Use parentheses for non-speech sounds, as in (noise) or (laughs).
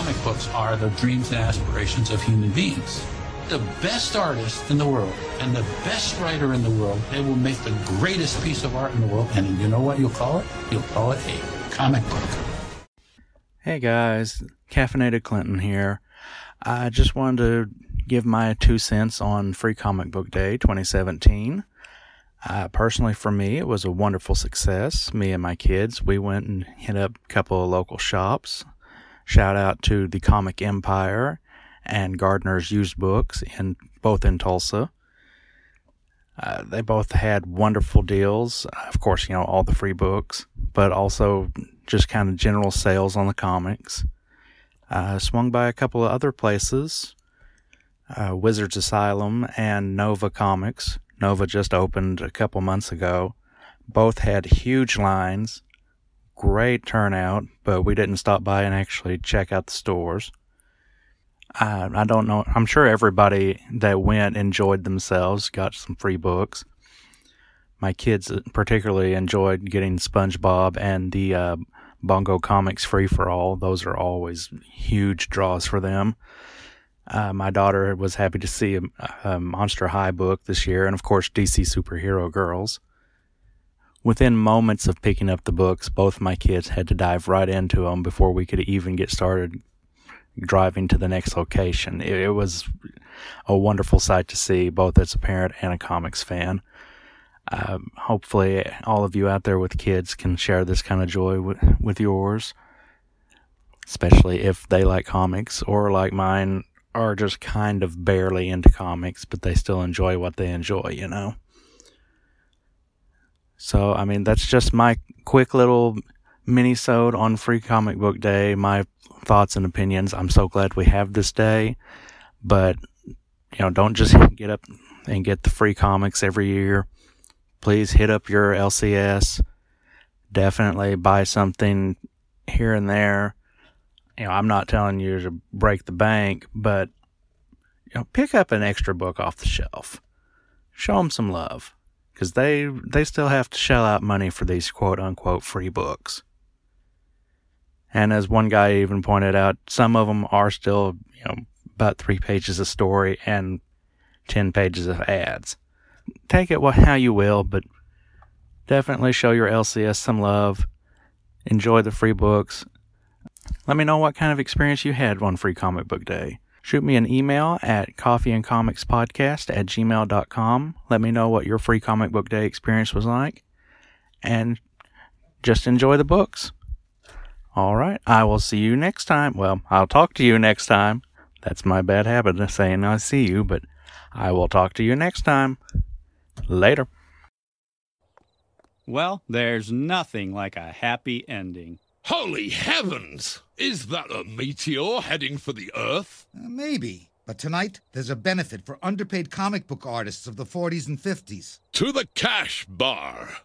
comic books are the dreams and aspirations of human beings. The best artist in the world and the best writer in the world, they will make the greatest piece of art in the world. And you know what you'll call it? You'll call it a comic book. Hey guys, Caffeinated Clinton here. I just wanted to give my two cents on Free Comic Book Day 2017. Uh, personally, for me, it was a wonderful success. Me and my kids, we went and hit up a couple of local shops. Shout out to the Comic Empire and Gardner's Used Books in both in Tulsa. Uh, they both had wonderful deals. Of course, you know all the free books, but also just kind of general sales on the comics. Uh, swung by a couple of other places, uh, Wizards Asylum and Nova Comics. Nova just opened a couple months ago. Both had huge lines, great turnout, but we didn't stop by and actually check out the stores. Uh, I don't know. I'm sure everybody that went enjoyed themselves, got some free books. My kids particularly enjoyed getting SpongeBob and the uh, Bongo Comics Free for All. Those are always huge draws for them. Uh, my daughter was happy to see a, a, Monster High book this year, and of course, DC Superhero Girls. Within moments of picking up the books, both my kids had to dive right into them before we could even get started driving to the next location. It, it was a wonderful sight to see, both as a parent and a comics fan. Um, hopefully, all of you out there with kids can share this kind of joy with yours, especially if they like comics or like mine are just kind of barely into comics, but they still enjoy what they enjoy, you know? So, I mean, that's just my quick little mini sode on Free Comic Book Day, my thoughts and opinions. I'm so glad we have this day, but, you know, don't just (laughs) get up and get the free comics every year. Please hit up your LCS. Definitely buy something here and there you know, I'm not telling you to break the bank, but you know, pick up an extra book off the shelf. Show them some love because they they still have to shell out money for these quote unquote free books. And as one guy even pointed out, some of them are still you know about three pages of story and ten pages of ads. Take it how you will, but definitely show your LCS some love. Enjoy the free books let me know what kind of experience you had on Free Comic Book Day. Shoot me an email at coffeeandcomicspodcast at gmail.com. Let me know what your Free Comic Book Day experience was like. And just enjoy the books. All right. I will see you next time. Well, I'll talk to you next time. That's my bad habit of saying I'll see you, but I will talk to you next time. Later. Well, there's nothing like a happy ending. Holy heavens! Is that a meteor heading for the Earth? Uh, maybe. But tonight, there's a benefit for underpaid comic book artists of the 40s and 50s. To the cash bar.